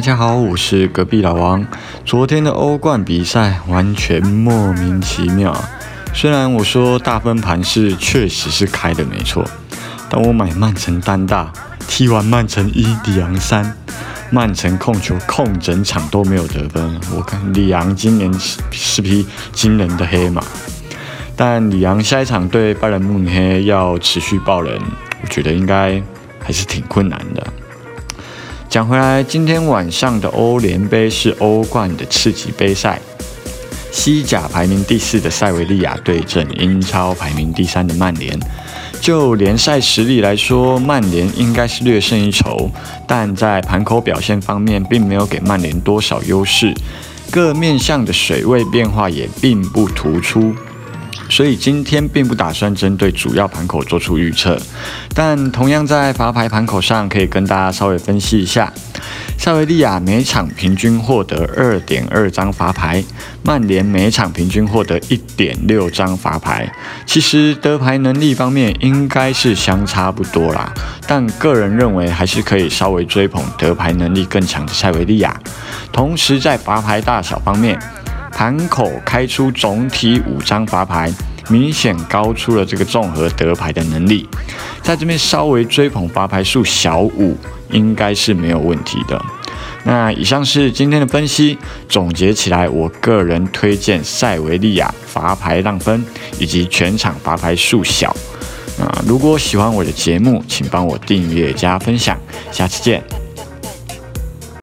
大家好，我是隔壁老王。昨天的欧冠比赛完全莫名其妙。虽然我说大分盘是确实是开的没错，但我买曼城单大，踢完曼城一里昂三，曼城控球控整场都没有得分。我看里昂今年是是匹惊人的黑马，但里昂下一场对拜仁慕尼黑要持续爆人，我觉得应该还是挺困难的。讲回来，今天晚上的欧联杯是欧冠的次级杯赛，西甲排名第四的塞维利亚对阵英超排名第三的曼联。就联赛实力来说，曼联应该是略胜一筹，但在盘口表现方面，并没有给曼联多少优势，各面向的水位变化也并不突出。所以今天并不打算针对主要盘口做出预测，但同样在罚牌盘口上可以跟大家稍微分析一下。塞维利亚每场平均获得二点二张罚牌，曼联每场平均获得一点六张罚牌。其实得牌能力方面应该是相差不多啦，但个人认为还是可以稍微追捧得牌能力更强的塞维利亚。同时在罚牌大小方面，盘口开出总体五张罚牌，明显高出了这个综合得牌的能力。在这边稍微追捧罚牌数小五，应该是没有问题的。那以上是今天的分析，总结起来，我个人推荐塞维利亚罚牌让分以及全场罚牌数小。啊，如果喜欢我的节目，请帮我订阅加分享，下次见。